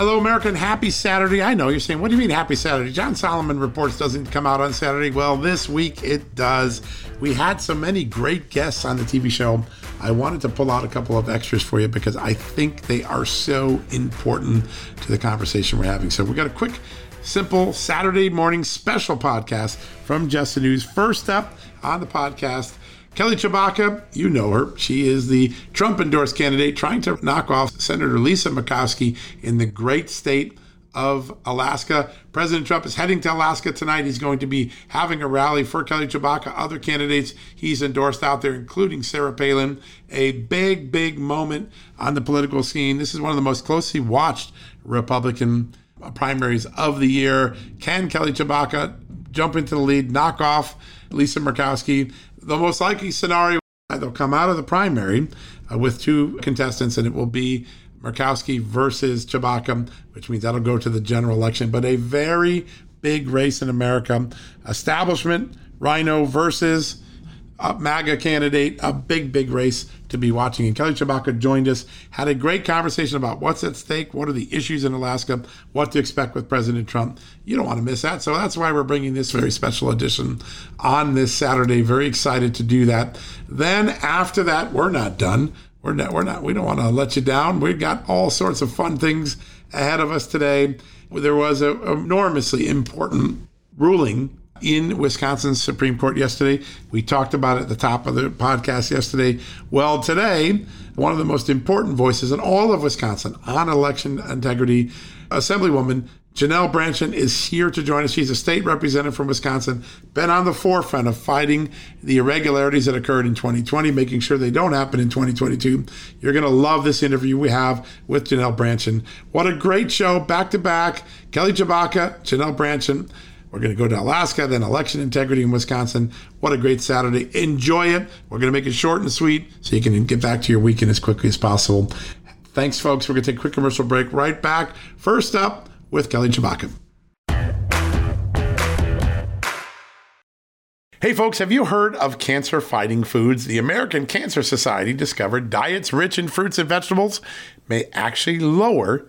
Hello, American. Happy Saturday. I know you're saying, what do you mean happy Saturday? John Solomon Reports doesn't come out on Saturday. Well, this week it does. We had so many great guests on the TV show. I wanted to pull out a couple of extras for you because I think they are so important to the conversation we're having. So we got a quick, simple Saturday morning special podcast from Just the News. First up on the podcast, Kelly Tshibaka, you know her. She is the Trump endorsed candidate trying to knock off Senator Lisa Murkowski in the great state of Alaska. President Trump is heading to Alaska tonight. He's going to be having a rally for Kelly Tshibaka, other candidates he's endorsed out there, including Sarah Palin. A big, big moment on the political scene. This is one of the most closely watched Republican primaries of the year. Can Kelly Tshibaka jump into the lead, knock off Lisa Murkowski? The most likely scenario, they'll come out of the primary uh, with two contestants, and it will be Murkowski versus Tshibaka, which means that'll go to the general election. But a very big race in America. Establishment, RINO versus a MAGA candidate, a big, big race to be watching. And Kelly Tshibaka joined us, had a great conversation about what's at stake, what are the issues in Alaska, what to expect with President Trump. You don't want to miss that. So that's why we're bringing this very special edition on this Saturday. Very excited to do that. Then after that, we're not done. We're not, we're not, we don't want to let you down. We've got all sorts of fun things ahead of us today. There was an enormously important ruling in Wisconsin's Supreme Court yesterday. We talked about it at the top of the podcast yesterday. Well, today, one of the most important voices in all of Wisconsin on election integrity, Assemblywoman Janelle Brandtjen is here to join us. She's a state representative from Wisconsin, been on the forefront of fighting the irregularities that occurred in 2020, making sure they don't happen in 2022. You're going to love this interview we have with Janelle Brandtjen. What a great show, back to back. Kelly Tshibaka, Janelle Brandtjen. We're going to go to Alaska, then election integrity in Wisconsin. What a great Saturday. Enjoy it. We're going to make it short and sweet so you can get back to your weekend as quickly as possible. Thanks, folks. We're going to take a quick commercial break right back. First up, with Kelly Tshibaka. Hey folks, have you heard of cancer fighting foods? The American Cancer Society discovered diets rich in fruits and vegetables may actually lower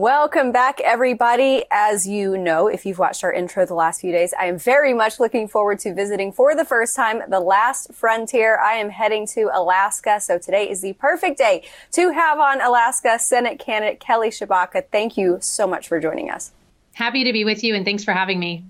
Welcome back, everybody. As you know, if you've watched our intro the last few days, I am very much looking forward to visiting for the first time the last frontier. I am heading to Alaska, so today is the perfect day to have on Alaska Senate candidate Kelly Tshibaka. Thank you so much for joining us. Happy to be with you, and thanks for having me.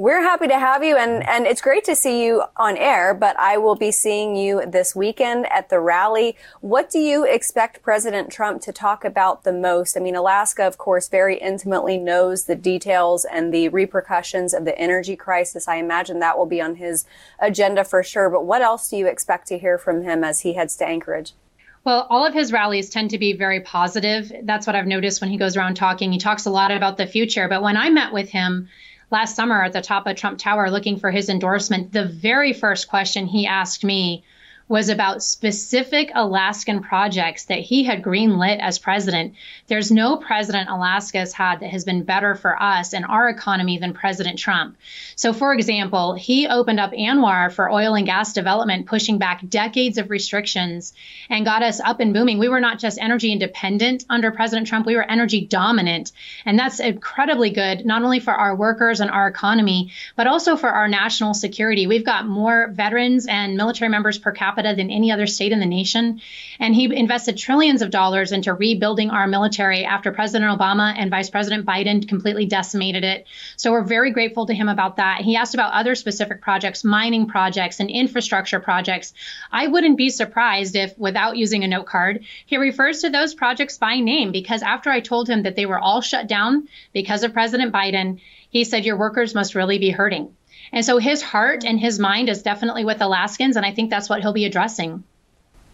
We're happy to have you and, and it's great to see you on air, but I will be seeing you this weekend at the rally. What do you expect President Trump to talk about the most? I mean, Alaska, of course, very intimately knows the details and the repercussions of the energy crisis. I imagine that will be on his agenda for sure. But what else do you expect to hear from him as he heads to Anchorage? Well, all of his rallies tend to be very positive. That's what I've noticed when he goes around talking. He talks a lot about the future. But when I met with him, last summer at the top of Trump Tower looking for his endorsement, the very first question he asked me was about specific Alaskan projects that he had greenlit as president. There's no president Alaska has had that has been better for us and our economy than President Trump. So, for example, he opened up ANWR for oil and gas development, pushing back decades of restrictions and got us up and booming. We were not just energy independent under President Trump, we were energy dominant. And that's incredibly good, not only for our workers and our economy, but also for our national security. We've got more veterans and military members per capita capita than any other state in the nation. And he invested trillions of dollars into rebuilding our military after President Obama and Vice President Biden completely decimated it. So we're very grateful to him about that. He asked about other specific projects, mining projects and infrastructure projects. I wouldn't be surprised if, without using a note card, he refers to those projects by name because after I told him that they were all shut down because of President Biden, he said, Your workers must really be hurting. And so his heart and his mind is definitely with Alaskans, and I think that's what he'll be addressing.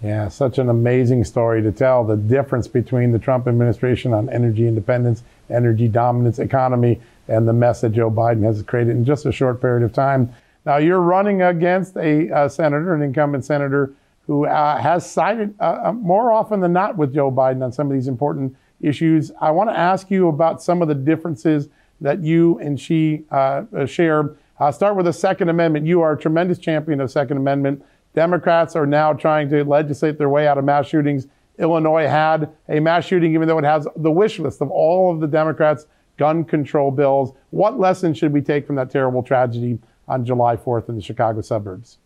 Yeah, such an amazing story to tell the difference between the Trump administration on energy independence, energy dominance, economy, and the mess that Joe Biden has created in just a short period of time. Now, you're running against a, a senator, an incumbent senator, who uh, has sided uh, uh more often than not with Joe Biden on some of these important issues. I want to ask you about some of the differences that you and she uh, share I'll start with the Second Amendment. You are a tremendous champion of Second Amendment. Democrats are now trying to legislate their way out of mass shootings. Illinois had a mass shooting, even though it has the wish list of all of the Democrats' gun control bills. What lesson should we take from that terrible tragedy on July 4th in the Chicago suburbs?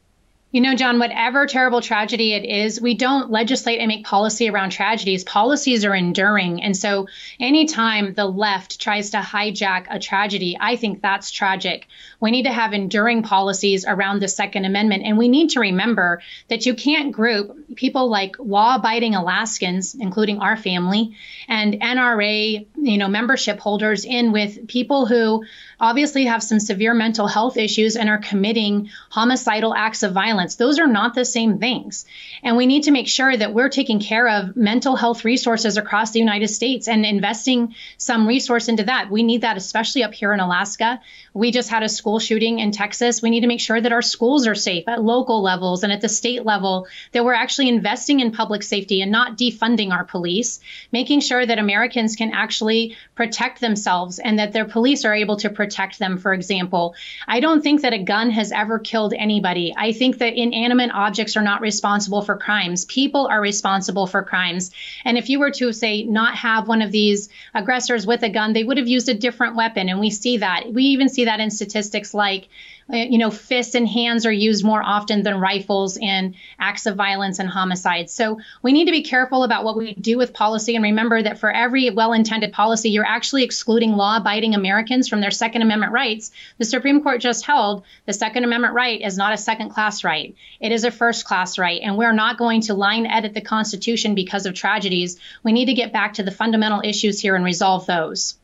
You know, John, whatever terrible tragedy it is, we don't legislate and make policy around tragedies. Policies are enduring. And so anytime the left tries to hijack a tragedy, I think that's tragic. We need to have enduring policies around the Second Amendment. And we need to remember that you can't group people like law abiding Alaskans, including our family, and NRA, you know, membership holders in with people who obviously have some severe mental health issues and are committing homicidal acts of violence. Those are not the same things. And we need to make sure that we're taking care of mental health resources across the United States and investing some resource into that. We need that, especially up here in Alaska. We just had a school shooting in Texas. We need to make sure that our schools are safe at local levels and at the state level, that we're actually investing in public safety and not defunding our police, making sure that Americans can actually protect themselves and that their police are able to protect protect them, for example. I don't think that a gun has ever killed anybody. I think that inanimate objects are not responsible for crimes. People are responsible for crimes. And if you were to, say, not have one of these aggressors with a gun, they would have used a different weapon. And we see that. We even see that in statistics like uh, you know, fists and hands are used more often than rifles in acts of violence and homicides. So we need to be careful about what we do with policy and remember that for every well intended policy, you're actually excluding law abiding Americans from their Second Amendment rights. The Supreme Court just held the Second Amendment right is not a second class right, it is a first class right. And we're not going to line edit the Constitution because of tragedies. We need to get back to the fundamental issues here and resolve those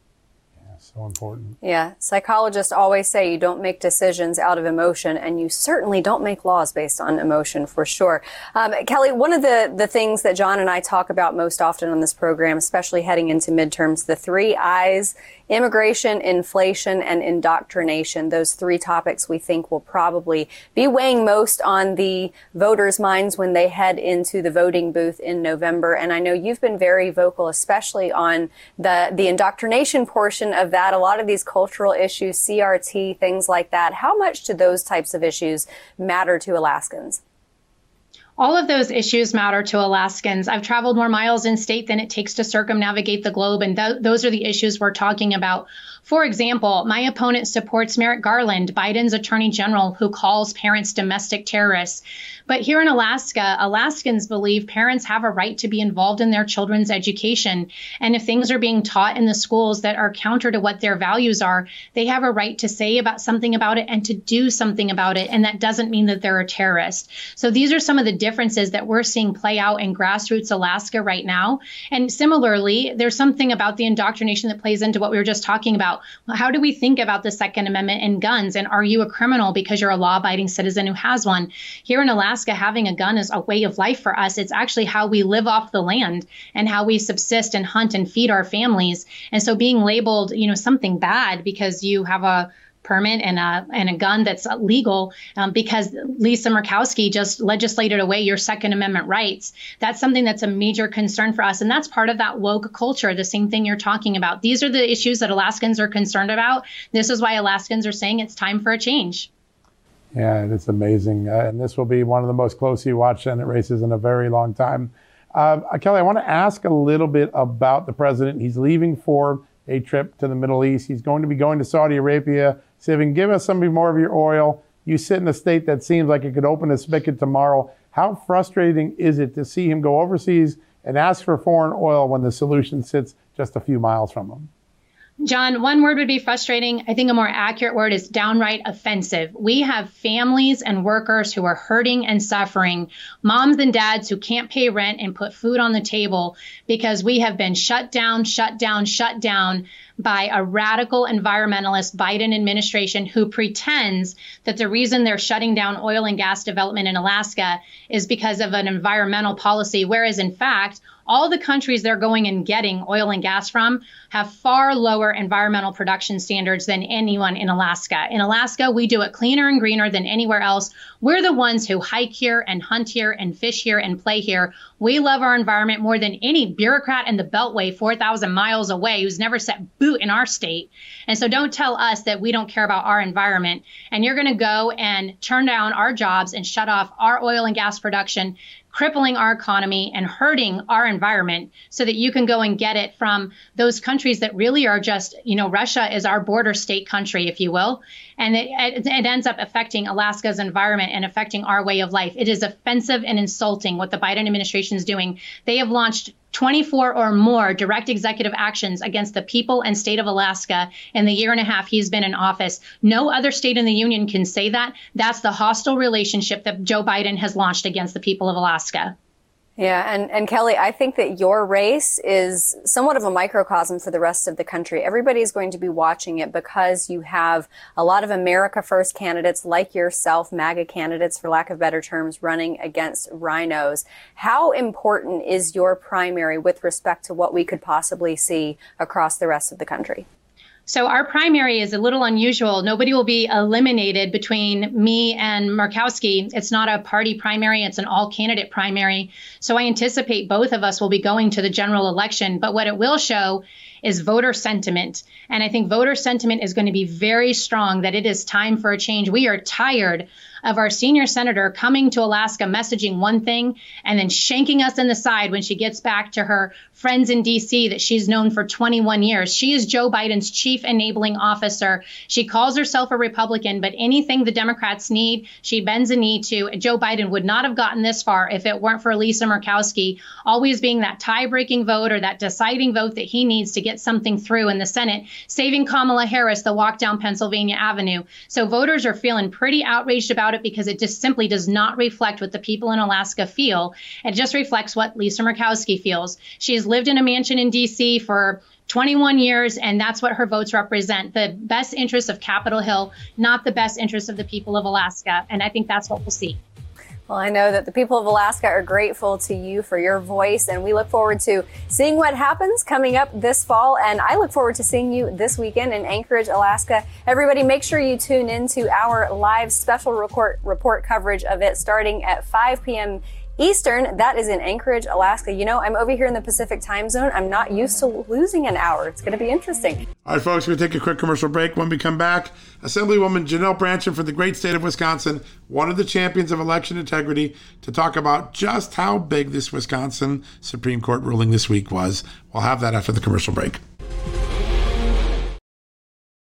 so important. Yeah. Psychologists always say you don't make decisions out of emotion, and you certainly don't make laws based on emotion for sure. Um, Kelly, one of the, the things that John and I talk about most often on this program, especially heading into midterms, the three I's immigration, inflation, and indoctrination. Those three topics we think will probably be weighing most on the voters' minds when they head into the voting booth in November. And I know you've been very vocal, especially on the, the indoctrination portion of that. A lot of these cultural issues, CRT, things like that. How much do those types of issues matter to Alaskans? all of those issues matter to Alaskans. I've traveled more miles in state than it takes to circumnavigate the globe, and th- those are the issues we're talking about. For example, my opponent supports Merrick Garland, Biden's attorney general, who calls parents domestic terrorists. But here in Alaska, Alaskans believe parents have a right to be involved in their children's education. And if things are being taught in the schools that are counter to what their values are, they have a right to say about something about it and to do something about it. And that doesn't mean that they're a terrorist. So these are some of the differences that we're seeing play out in grassroots Alaska right now. And similarly, there's something about the indoctrination that plays into what we were just talking about. How do we think about the Second Amendment and guns? And are you a criminal because you're a law abiding citizen who has one? Here in Alaska, having a gun is a way of life for us. It's actually how we live off the land and how we subsist and hunt and feed our families. And so being labeled, you know, something bad because you have a permit and a and a gun that's legal um, because Lisa Murkowski just legislated away your Second Amendment rights. That's something that's a major concern for us, and that's part of that woke culture. The same thing you're talking about. These are the issues that Alaskans are concerned about. This is why Alaskans are saying it's time for a change. Yeah, it's amazing. Uh, and this will be one of the most closely watched Senate races in a very long time. Uh, Kelly, I want to ask a little bit about the president. He's leaving for a trip to the Middle East. He's going to be going to Saudi Arabia. So, if you can give us some more of your oil, you sit in a state that seems like it could open a spigot tomorrow. How frustrating is it to see him go overseas and ask for foreign oil when the solution sits just a few miles from him? John, one word would be frustrating. I think a more accurate word is downright offensive. We have families and workers who are hurting and suffering, moms and dads who can't pay rent and put food on the table because we have been shut down, shut down, shut down by a radical environmentalist Biden administration who pretends that the reason they're shutting down oil and gas development in Alaska is because of an environmental policy, whereas in fact, all the countries they're going and getting oil and gas from have far lower environmental production standards than anyone in Alaska. In Alaska, we do it cleaner and greener than anywhere else. We're the ones who hike here and hunt here and fish here and play here. We love our environment more than any bureaucrat in the Beltway 4,000 miles away who's never set boot in our state. And so don't tell us that we don't care about our environment. And you're going to go and turn down our jobs and shut off our oil and gas production crippling our economy and hurting our environment so that you can go and get it from those countries that really are just, you know, Russia is our border state country, if you will. And it, it, ends up affecting Alaska's environment and affecting our way of life. It is offensive and insulting what the Biden administration is doing. They have launched 24 or more direct executive actions against the people and state of Alaska in the year and a half he's been in office. No other state in the union can say that. That's the hostile relationship that Joe Biden has launched against the people of Alaska. Yeah, and, and Kelly, I think that your race is somewhat of a microcosm for the rest of the country. Everybody is going to be watching it because you have a lot of America First candidates like yourself, MAGA candidates, for lack of better terms, running against RINOs. How important is your primary with respect to what we could possibly see across the rest of the country? So our primary is a little unusual. Nobody will be eliminated between me and Murkowski. It's not a party primary, it's an all candidate primary. So I anticipate both of us will be going to the general election. But what it will show is voter sentiment. And I think voter sentiment is going to be very strong that it is time for a change. We are tired of our senior senator coming to Alaska messaging one thing and then shanking us in the side when she gets back to her friends in DC that she's known for 21 years. She is Joe Biden's chief enabling officer. She calls herself a Republican, but anything the Democrats need, she bends a knee to. Joe Biden would not have gotten this far if it weren't for Lisa Murkowski always being that tie breaking vote or that deciding vote that he needs to get something through in the Senate, saving Kamala Harris the walk down Pennsylvania Avenue. So voters are feeling pretty outraged about it because it just simply does not reflect what the people in Alaska feel. It just reflects what Lisa Murkowski feels. She has lived in a mansion in D.C. for 21 years, and that's what her votes represent the best interests of Capitol Hill, not the best interests of the people of Alaska. And I think that's what we'll see. Well, I know that the people of Alaska are grateful to you for your voice, and we look forward to seeing what happens coming up this fall. And I look forward to seeing you this weekend in Anchorage, Alaska. Everybody, make sure you tune in to our live special report, report coverage of it starting at 5 p.m. Eastern, that is in Anchorage, Alaska. You know, I'm over here in the Pacific time zone. I'm not used to losing an hour. It's going to be interesting. All right, folks, we're going to take a quick commercial break. When we come back, Assemblywoman Janelle Brandtjen from the great state of Wisconsin, one of the champions of election integrity, to talk about just how big this Wisconsin Supreme Court ruling this week was. We'll have that after the commercial break.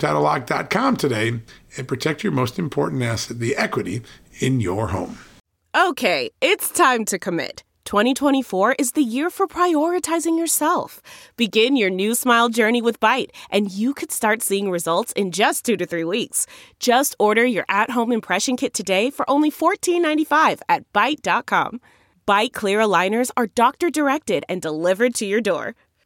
HometitleLock.com today and protect your most important asset, the equity in your home. Okay, it's time to commit. 2024 is the year for prioritizing yourself. Begin your new smile journey with Byte, and you could start seeing results in just two to three weeks. Just order your at home impression kit today for only $14.95 at Byte.com. Byte Clear aligners are doctor directed and delivered to your door.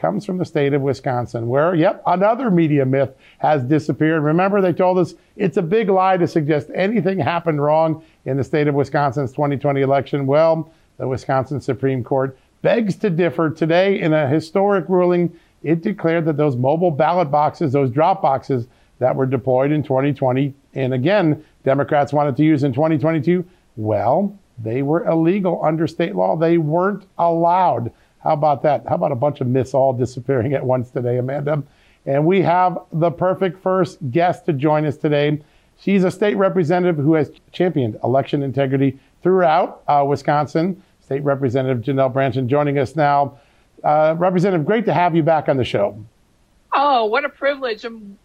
comes from the state of Wisconsin, where, yep, another media myth has disappeared. Remember, they told us it's a big lie to suggest anything happened wrong in the state of Wisconsin's 2020 election. Well, the Wisconsin Supreme Court begs to differ today in a historic ruling. It declared that those mobile ballot boxes, those drop boxes that were deployed in 2020, and again, Democrats wanted to use in 2022, Well, they were illegal under state law. They weren't allowed. How about that? How about a bunch of myths all disappearing at once today, Amanda? And we have the perfect first guest to join us today. She's a state representative who has championed election integrity throughout uh, Wisconsin. State Representative Janelle Brandtjen joining us now. Uh, Representative, great to have you back on the show. Oh, what a privilege and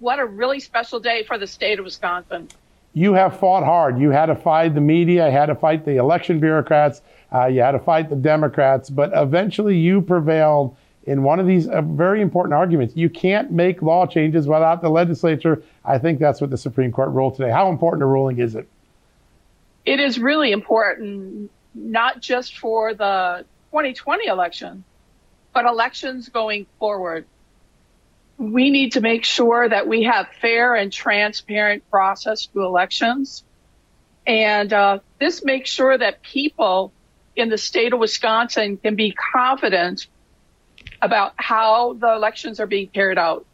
what a really special day for the state of Wisconsin. You have fought hard. You had to fight the media, you had to fight the election bureaucrats, uh, you had to fight the Democrats, but eventually you prevailed in one of these uh, very important arguments. You can't make law changes without the legislature. I think that's what the Supreme Court ruled today. How important a ruling is it? It is really important, not just for the 2020 election, but elections going forward. We need to make sure that we have fair and transparent process to elections. And uh, this makes sure that people in the state of Wisconsin can be confident about how the elections are being carried out.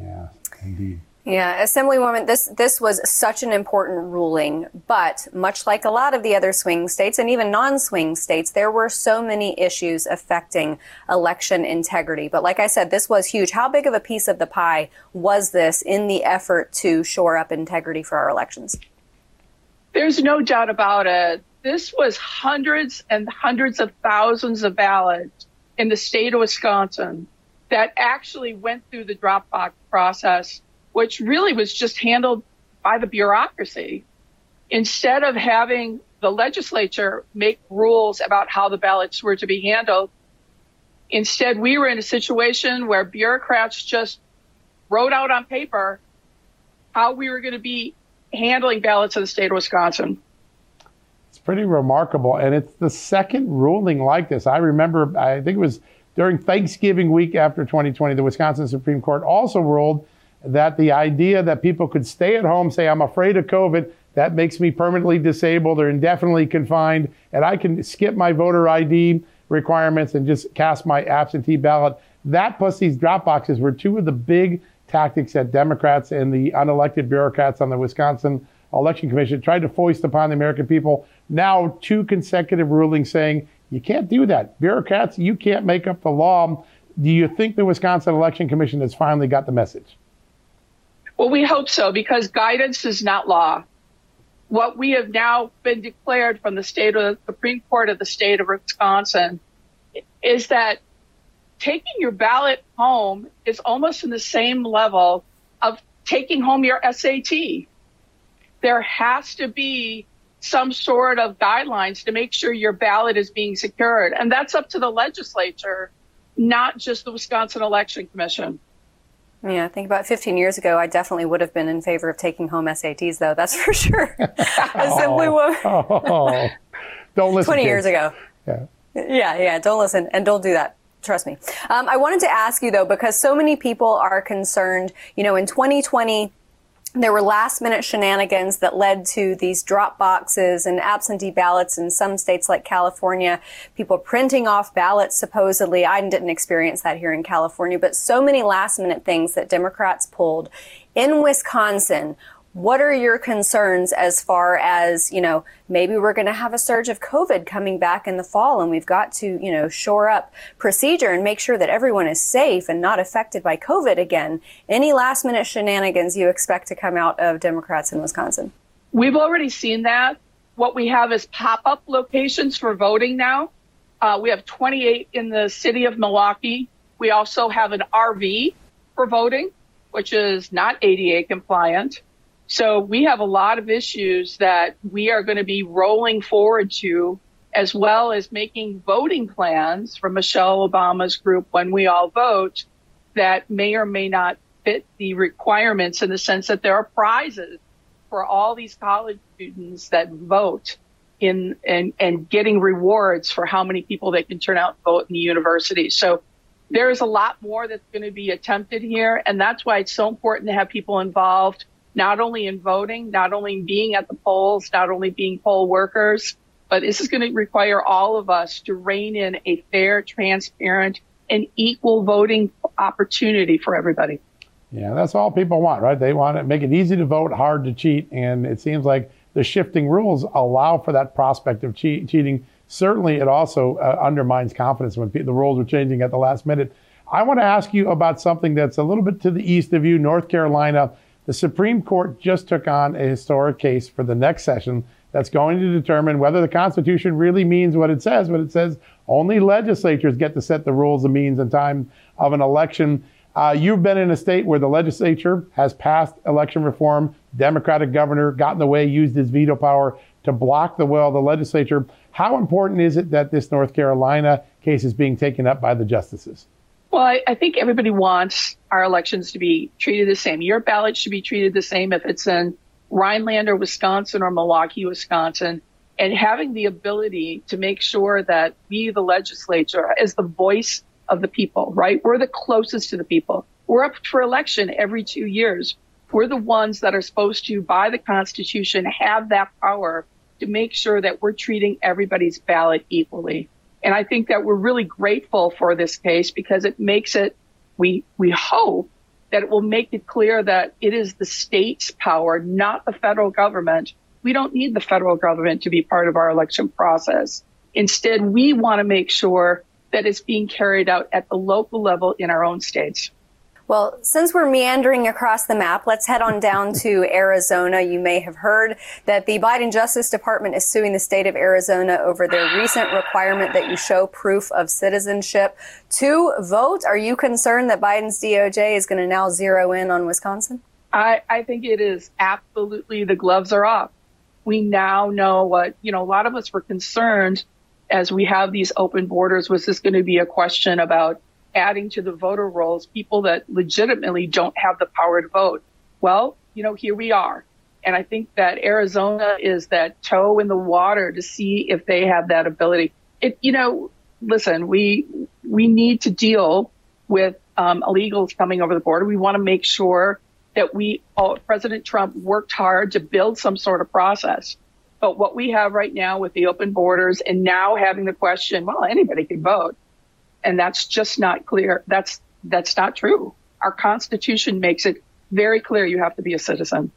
Yeah, indeed. Yeah, Assemblywoman, this this was such an important ruling, but much like a lot of the other swing states and even non-swing states, there were so many issues affecting election integrity. But like I said, this was huge. How big of a piece of the pie was this in the effort to shore up integrity for our elections? There's no doubt about it. This was hundreds and hundreds of thousands of ballots in the state of Wisconsin that actually went through the Dropbox process which really was just handled by the bureaucracy. Instead of having the legislature make rules about how the ballots were to be handled, instead we were in a situation where bureaucrats just wrote out on paper how we were going to be handling ballots in the state of Wisconsin. It's pretty remarkable. And it's the second ruling like this. I remember, I think it was during Thanksgiving week after 2020, the Wisconsin Supreme Court also ruled that the idea that people could stay at home, say, I'm afraid of COVID, that makes me permanently disabled or indefinitely confined, and I can skip my voter ID requirements and just cast my absentee ballot. That plus these drop boxes were two of the big tactics that Democrats and the unelected bureaucrats on the Wisconsin Election Commission tried to foist upon the American people. Now, two consecutive rulings saying you can't do that. Bureaucrats, you can't make up the law. Do you think the Wisconsin Election Commission has finally got the message? Well, we hope so because guidance is not law. What we have now been declared from the state of the Supreme Court of the state of Wisconsin is that taking your ballot home is almost in the same level of taking home your SAT. There has to be some sort of guidelines to make sure your ballot is being secured. And that's up to the legislature, not just the Wisconsin Election Commission. Yeah, I think about 15 years ago, I definitely would have been in favor of taking home SATs, though. That's for sure. I simply would. oh, don't listen. 20 kids. years ago. Yeah. Yeah, yeah. Don't listen and don't do that. Trust me. Um, I wanted to ask you though, because so many people are concerned. You know, in 2020 there were last minute shenanigans that led to these drop boxes and absentee ballots in some states like California, people printing off ballots supposedly. I didn't experience that here in California, but so many last minute things that Democrats pulled in Wisconsin what are your concerns as far as, you know, maybe we're going to have a surge of COVID coming back in the fall and we've got to, you know, shore up procedure and make sure that everyone is safe and not affected by COVID again. Any last minute shenanigans you expect to come out of Democrats in Wisconsin? We've already seen that. What we have is pop up locations for voting now. Uh, we have 28 in the city of Milwaukee. We also have an RV for voting, which is not ADA compliant. So we have a lot of issues that we are going to be rolling forward to, as well as making voting plans for Michelle Obama's group when we all vote that may or may not fit the requirements in the sense that there are prizes for all these college students that vote in and, and getting rewards for how many people they can turn out and vote in the university. So there is a lot more that's going to be attempted here. And that's why it's so important to have people involved not only in voting, not only being at the polls, not only being poll workers, but this is going to require all of us to rein in a fair, transparent, and equal voting opportunity for everybody. Yeah, that's all people want, right? They want to make it easy to vote, hard to cheat, and it seems like the shifting rules allow for that prospect of che- cheating. Certainly, it also uh, undermines confidence when pe- the rules are changing at the last minute. I want to ask you about something that's a little bit to the east of you, North Carolina. The Supreme Court just took on a historic case for the next session that's going to determine whether the Constitution really means what it says, What it says only legislatures get to set the rules, the means, and time of an election. Uh, you've been in a state where the legislature has passed election reform. Democratic governor got in the way, used his veto power to block the will of the legislature. How important is it that this North Carolina case is being taken up by the justices? Well, I, I think everybody wants our elections to be treated the same. Your ballot should be treated the same if it's in Rhinelander, Wisconsin, or Milwaukee, Wisconsin. And having the ability to make sure that we, the legislature, is the voice of the people, right? We're the closest to the people. We're up for election every two years. We're the ones that are supposed to, by the Constitution, have that power to make sure that we're treating everybody's ballot equally. And I think that we're really grateful for this case because it makes it, we, we hope that it will make it clear that it is the state's power, not the federal government. We don't need the federal government to be part of our election process. Instead, we want to make sure that is being carried out at the local level in our own states. Well, since we're meandering across the map, let's head on down to Arizona. You may have heard that the Biden Justice Department is suing the state of Arizona over their recent requirement that you show proof of citizenship to vote. Are you concerned that Biden's DOJ is going to now zero in on Wisconsin? I, I think it is absolutely the gloves are off. We now know what, you know, a lot of us were concerned as we have these open borders, was this going to be a question about adding to the voter rolls people that legitimately don't have the power to vote? Well, you know, here we are. And I think that Arizona is that toe in the water to see if they have that ability. It, you know, listen, we, we need to deal with um, illegals coming over the border. We want to make sure that we, oh, President Trump worked hard to build some sort of process. But what we have right now with the open borders and now having the question, well, anybody can vote. And that's just not clear. That's, that's not true. Our constitution makes it very clear you have to be a citizen.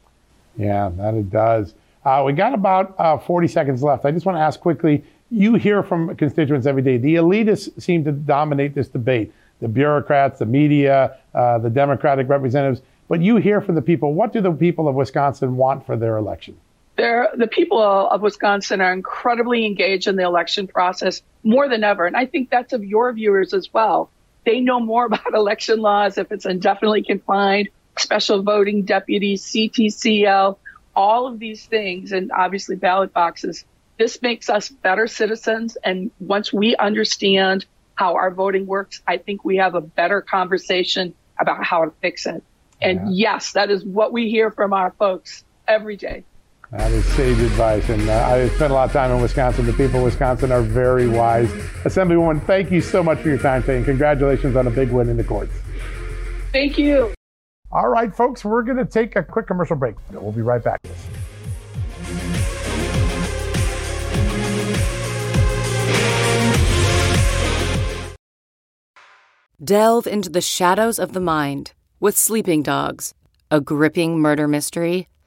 Yeah, that it does. Uh, we got about uh, 40 seconds left. I just want to ask quickly you hear from constituents every day. The elitists seem to dominate this debate the bureaucrats, the media, uh, the Democratic representatives. But you hear from the people. What do the people of Wisconsin want for their election? They're, the people of Wisconsin are incredibly engaged in the election process more than ever. And I think that's of your viewers as well. They know more about election laws, if it's indefinitely confined, special voting deputies, CTCL, all of these things, and obviously ballot boxes. This makes us better citizens. And once we understand how our voting works, I think we have a better conversation about how to fix it. And yeah. yes, that is what we hear from our folks every day. That is sage advice. And uh, I spent a lot of time in Wisconsin. The people of Wisconsin are very wise. Assemblywoman, thank you so much for your time today and congratulations on a big win in the courts. Thank you. All right, folks, we're going to take a quick commercial break. We'll be right back. Delve into the shadows of the mind with Sleeping Dogs, a gripping murder mystery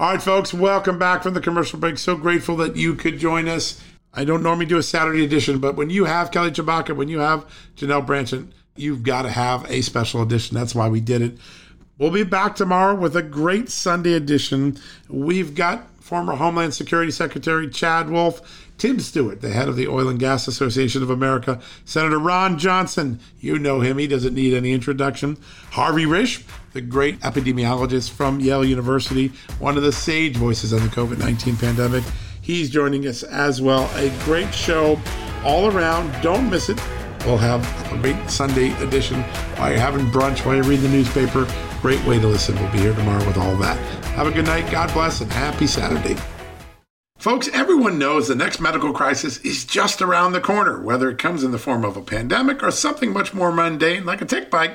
All right, folks, welcome back from the commercial break. So grateful that you could join us. I don't normally do a Saturday edition, but when you have Kelly Tshibaka, when you have Janelle Brandtjen, you've got to have a special edition. That's why we did it. We'll be back tomorrow with a great Sunday edition. We've got former Homeland Security Secretary Chad Wolf, Tim Stewart, the head of the Oil and Gas Association of America, Senator Ron Johnson, you know him, he doesn't need any introduction, Harvey Risch, the great epidemiologist from Yale University, one of the sage voices on the COVID 19 pandemic. He's joining us as well. A great show all around. Don't miss it. We'll have a great Sunday edition while you're having brunch, while you read the newspaper. Great way to listen. We'll be here tomorrow with all that. Have a good night. God bless and happy Saturday. Folks, everyone knows the next medical crisis is just around the corner, whether it comes in the form of a pandemic or something much more mundane like a tick bite